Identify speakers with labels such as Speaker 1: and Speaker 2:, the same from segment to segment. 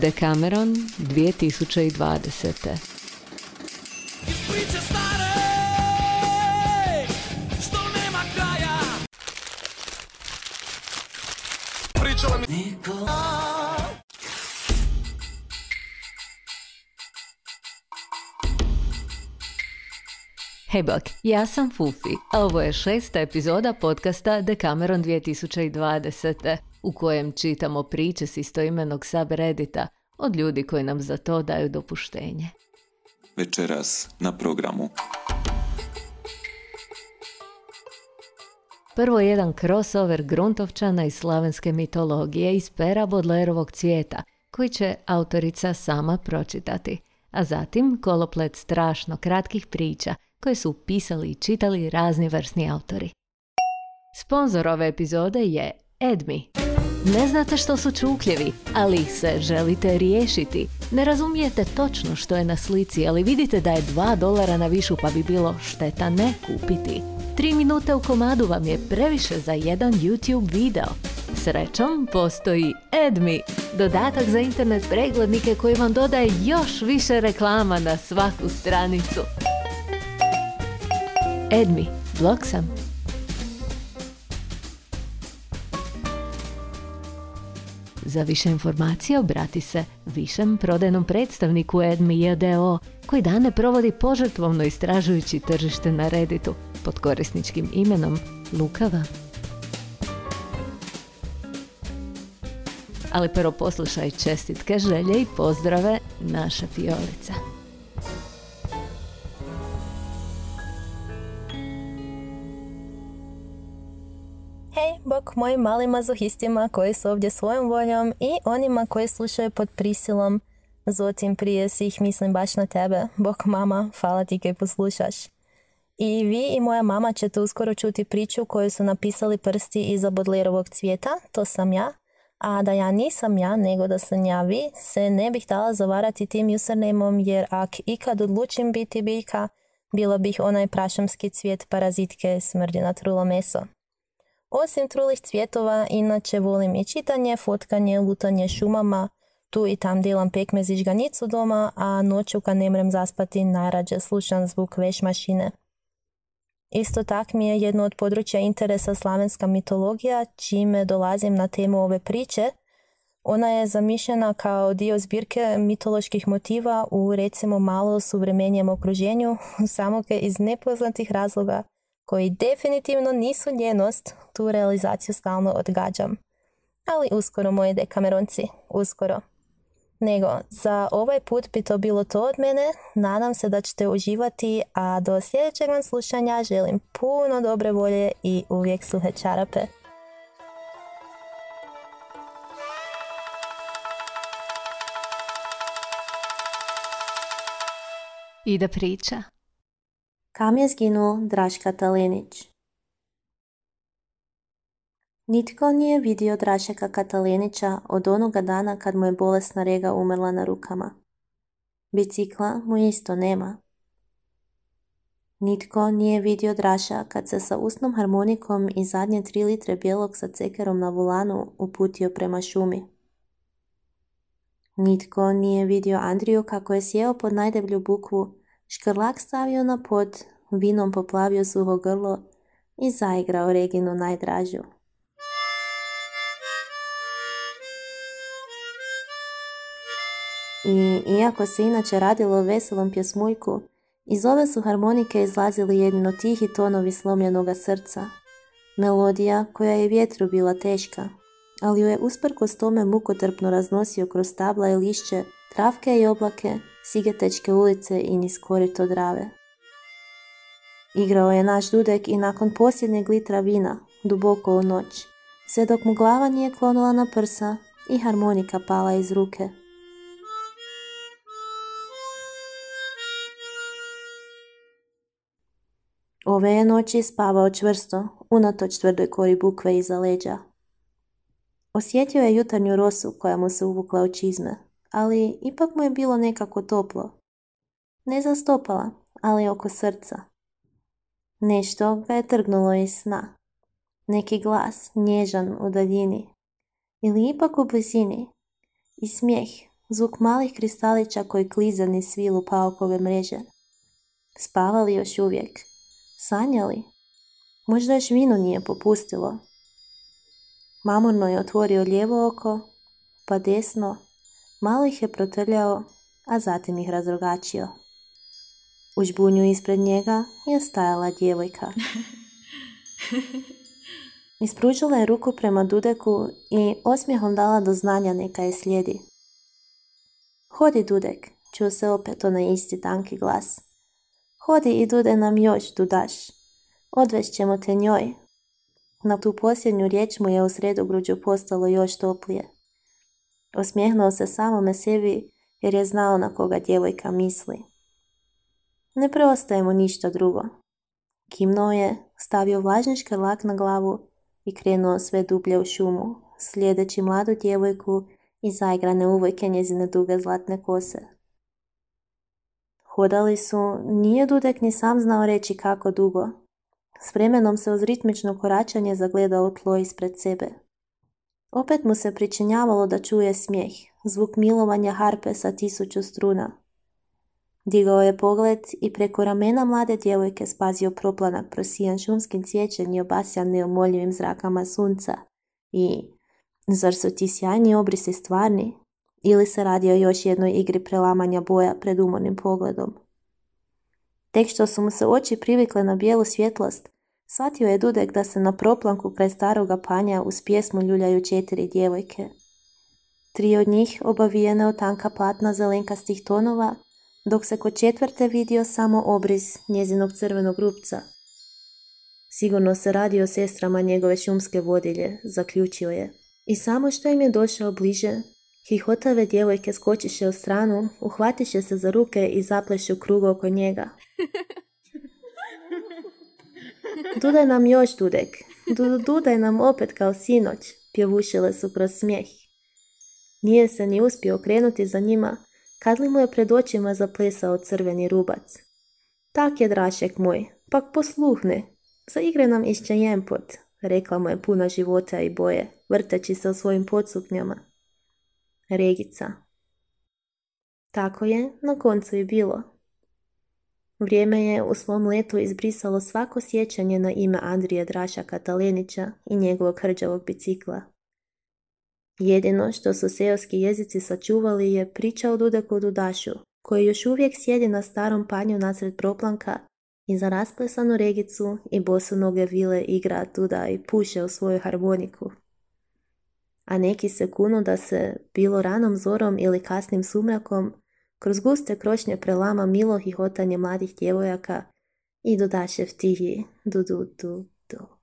Speaker 1: Decameron 2020.
Speaker 2: Priče stare, što nema kraja. Pričala mi niko.
Speaker 1: Hej bok, ja sam Fufi, a ovo je šesta epizoda podcasta Decameron 2020. u kojem čitamo priče s istoimenog subreddita od ljudi koji nam za to daju dopuštenje.
Speaker 3: večeras na programu.
Speaker 1: Prvo jedan crossover gruntovčana iz slavenske mitologije iz pera Bodlerovog cvijeta, koji će autorica sama pročitati, a zatim koloplet strašno kratkih priča koje su pisali i čitali razni vrsni autori. Sponzor ove epizode je Edmi. Ne znate što su čukljevi, ali se želite riješiti. Ne razumijete točno što je na slici, ali vidite da je 2 dolara na višu pa bi bilo šteta ne kupiti. 3 minute u komadu vam je previše za jedan YouTube video. Srećom postoji Edmi, dodatak za internet preglednike koji vam dodaje još više reklama na svaku stranicu. Edmi, blog sam. Za više informacija obrati se višem prodajnom predstavniku Edmi JDO koji dane provodi požrtvovno istražujući tržište na Redditu pod korisničkim imenom Lukava. Ali prvo poslušaj čestitke, želje i pozdrave naše Fiolica.
Speaker 4: Hej, bok mojim malim mazohistima koji su ovdje svojom voljom i onima koji slušaju pod prisilom. Zotim prije svih mislim baš na tebe. Bok mama, hvala ti kaj poslušaš. I vi i moja mama ćete uskoro čuti priču koju su napisali prsti iza Bodlerovog cvijeta, to sam ja. A da ja nisam ja, nego da sam ja vi, se ne bih htjela zavarati tim usernameom jer ak ikad odlučim biti biljka, bila bih onaj prašamski cvijet parazitke smrdi na trulo meso. Osim trulih cvjetova, inače volim i čitanje, fotkanje, lutanje šumama, tu i tam delam pekmez i žganicu doma, a noću kad ne mrem zaspati najrađe slušam zvuk veš mašine. Isto tak mi je jedno od područja interesa slavenska mitologija, čime dolazim na temu ove priče. Ona je zamišljena kao dio zbirke mitoloških motiva u recimo malo suvremenjem okruženju, samo iz nepoznatih razloga koji definitivno nisu njenost, tu realizaciju stalno odgađam. Ali uskoro moji dekameronci, uskoro. Nego, za ovaj put bi to bilo to od mene, nadam se da ćete uživati, a do sljedećeg vam slušanja želim puno dobre volje i uvijek suhe čarape.
Speaker 1: Ide priča.
Speaker 5: Kam je zginuo Draška Talenić? Nitko nije vidio Drašeka Katalenića od onoga dana kad mu je bolesna rega umrla na rukama. Bicikla mu isto nema. Nitko nije vidio Draša kad se sa usnom harmonikom i zadnje tri litre bijelog sa cekerom na volanu uputio prema šumi. Nitko nije vidio Andriju kako je sjeo pod najdeblju bukvu, škrlak stavio na pod, vinom poplavio suho grlo i zaigrao Reginu najdražu. I iako se inače radilo o veselom pjesmujku, iz ove su harmonike izlazili jedino tihi tonovi slomljenoga srca. Melodija koja je vjetru bila teška, ali ju je usprkos tome mukotrpno raznosio kroz tabla i lišće, travke i oblake, sigetečke ulice i niz korito drave. Igrao je naš dudek i nakon posljednjeg litra vina, duboko u noć, sve dok mu glava nije klonula na prsa i harmonika pala iz ruke. Ove je noći spavao čvrsto, unatoč tvrdoj kori bukve iza leđa. Osjetio je jutarnju rosu koja mu se uvukla u čizme, ali ipak mu je bilo nekako toplo. Ne za stopala, ali oko srca. Nešto ga je trgnulo iz sna. Neki glas, nježan u daljini. Ili ipak u blizini. I smijeh, zvuk malih kristalića koji klize niz svilu paukove mreže. Spavali još uvijek? Sanjali? Možda još vino nije popustilo. Mamurno je otvorio lijevo oko, pa desno, malo ih je protrljao, a zatim ih razrogačio. U žbunju ispred njega je stajala djevojka. Ispružila je ruku prema Dudeku i osmijehom dala do znanja neka je slijedi. Hodi Dudek, čuo se opet onaj isti tanki glas. Hodi i Dude nam još, Dudaš. Odvešćemo te njoj. Na tu posljednju riječ mu je u sredogruđu postalo još toplije. Osmijehnuo se samome sebi jer je znao na koga djevojka misli. Ne preostaje mu ništa drugo. Kimnuo je, stavio vlažnički lak na glavu i krenuo sve dublje u šumu, slijedeći mladu djevojku i zaigrane uvojke njezine duge zlatne kose. Hodali su, nije Dudek ni sam znao reći kako dugo. S vremenom se uz ritmično koračanje zagledao tlo ispred sebe. Opet mu se pričinjavalo da čuje smijeh, zvuk milovanja harpe sa tisuću struna. Digao je pogled i preko ramena mlade djevojke spazio proplanak prosijan šumskim cvijećem i obasjan neomoljivim zrakama sunca. I, zar su ti sjajni obrisi stvarni? Ili se radi o još jednoj igri prelamanja boja pred umornim pogledom? Tek što su mu se oči privikle na bijelu svjetlost, shvatio je Dudek da se na proplanku kraj staroga panja uz pjesmu ljuljaju četiri djevojke. Tri od njih obavijene od tanka platna zelenkastih tonova, dok se kod četvrte vidio samo obriz njezinog crvenog rupca. Sigurno se radi o sestrama njegove šumske vodilje, zaključio je. I samo što im je došao bliže, hihotave djevojke skočiše u stranu, uhvatiše se za ruke i zapleše u krugu oko njega. Dudaj nam još, Dudek. Dudaj nam opet kao sinoć, pjevušile su kroz smijeh. Nije se ni uspio okrenuti za njima, kad li mu je pred očima zaplesao crveni rubac. Tak je, drašek moj, pak posluhne, zaigre nam išće jempot, rekla mu je puna života i boje, vrteći se u svojim podsuknjama. Regica. Tako je, na koncu i bilo. Vrijeme je u svom letu izbrisalo svako sjećanje na ime Andrije Draša Katalenića i njegovog hrđavog bicikla. Jedino što su seoski jezici sačuvali je priča o Dudeku Dudašu, koji još uvijek sjedi na starom panju nasred proplanka i za rasplesanu regicu i bosonoge vile igra tuda i puše u svoju harmoniku. A neki se kunu da se, bilo ranom zorom ili kasnim sumrakom, kroz guste krošnje prelama milo hihotanje mladih djevojaka i Dudašev tihi du du du du.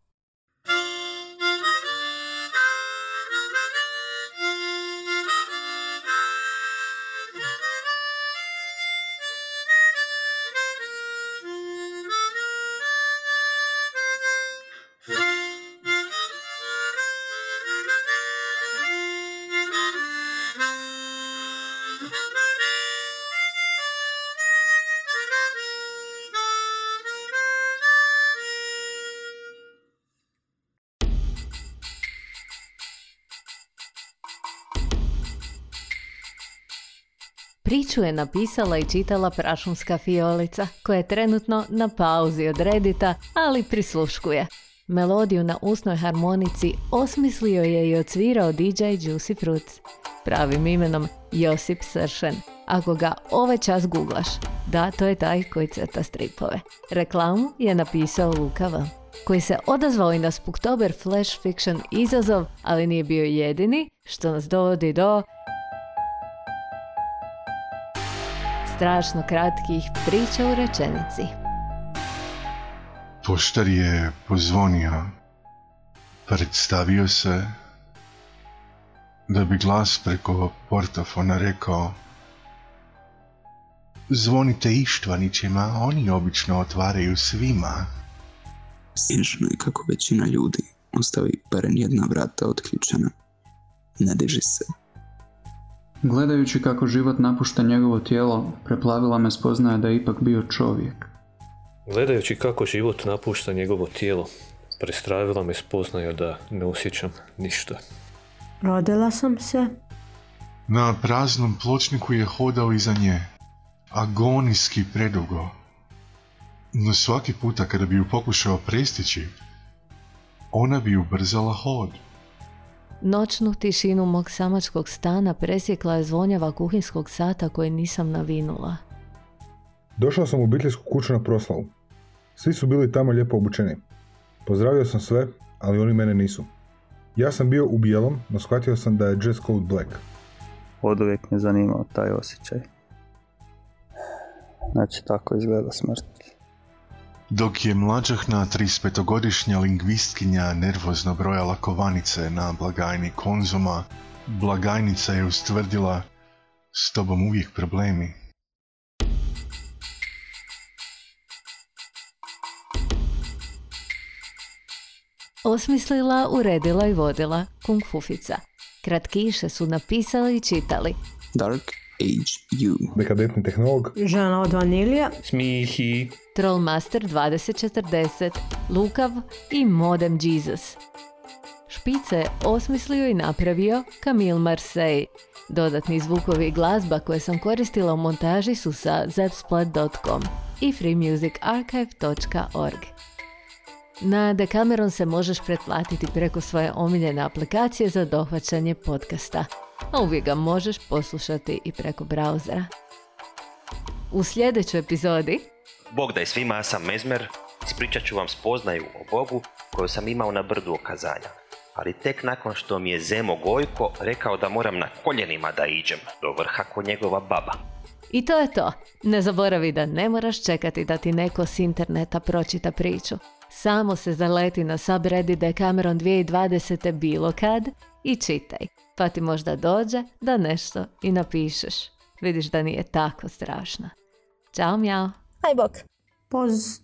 Speaker 1: Priču je napisala i čitala prašumska fiolica, koja je trenutno na pauzi od redita, ali prisluškuje. Melodiju na usnoj harmonici osmislio je i odsvirao DJ Juicy Fruits, pravim imenom Josip Sršen. Ako ga ovaj čas googlaš, da, to je taj koji crta stripove. Reklamu je napisao Luka V, koji se odazvao i na Spooktober Flash Fiction izazov, ali nije bio jedini, što nas dovodi do strašno kratkih priča u rečenici.
Speaker 6: Poštar je pozvonio, predstavio se, da bi glas preko portafona rekao Zvonite Ištvanićima, oni obično otvaraju svima.
Speaker 3: Smiješno je kako većina ljudi ostavi barem jedna vrata otključena. Ne diži se.
Speaker 7: Gledajući kako život napušta njegovo tijelo, preplavila me spoznaja da je ipak bio čovjek.
Speaker 8: Gledajući kako život napušta njegovo tijelo, prestravila me spoznaja da ne osjećam ništa.
Speaker 9: Rodila sam se.
Speaker 6: Na praznom pločniku je hodao iza nje. Agonijski predugo. No svaki puta kada bi ju pokušao prestići, ona bi ubrzala hod.
Speaker 1: Noćnu tišinu mog samačkog stana presjekla je zvonjava kuhinskog sata koji nisam navinula.
Speaker 9: Došao sam u obiteljsku kuću na proslavu. Svi su bili tamo lijepo obučeni. Pozdravio sam sve, ali oni mene nisu. Ja sam bio u bijelom, no shvatio sam da je dress code black.
Speaker 10: Od uvijek me zanimao taj osjećaj. Znači, tako izgleda smrt.
Speaker 6: Dok je mlađahna 35-godišnja lingvistkinja nervozno brojala kovanice na blagajni konzuma, blagajnica je ustvrdila s tobom uvijek problemi.
Speaker 1: Osmislila, uredila i vodila Kung Fufica. Kratkiše su napisali i čitali.
Speaker 3: Dark Age U.
Speaker 9: Dekadentni tehnolog,
Speaker 11: Žena od vanilija.
Speaker 8: Smihi.
Speaker 1: Trollmaster 2040, Lukav i Modem Jesus. Špice osmislio i napravio Camille Marseille. Dodatni zvukovi i glazba koje sam koristila u montaži su sa zepsplat.com i freemusicarchive.org. Na Decameron se možeš pretplatiti preko svoje omiljene aplikacije za dohvaćanje podcasta, a uvijek ga možeš poslušati i preko brauzera. U sljedećoj epizodi
Speaker 12: Bog da je svima, ja sam Mezmer, ispričat ću vam spoznaju o Bogu koju sam imao na brdu okazanja. Ali tek nakon što mi je Zemo Gojko rekao da moram na koljenima da iđem do vrha ko njegova baba.
Speaker 1: I to je to. Ne zaboravi da ne moraš čekati da ti neko s interneta pročita priču. Samo se zaleti na subreddit Decameron 2020. bilo kad i čitaj. Pa ti možda dođe da nešto i napišeš. Vidiš da nije tako strašno. Ćao, mjao.
Speaker 4: Aj bok.
Speaker 11: Poz.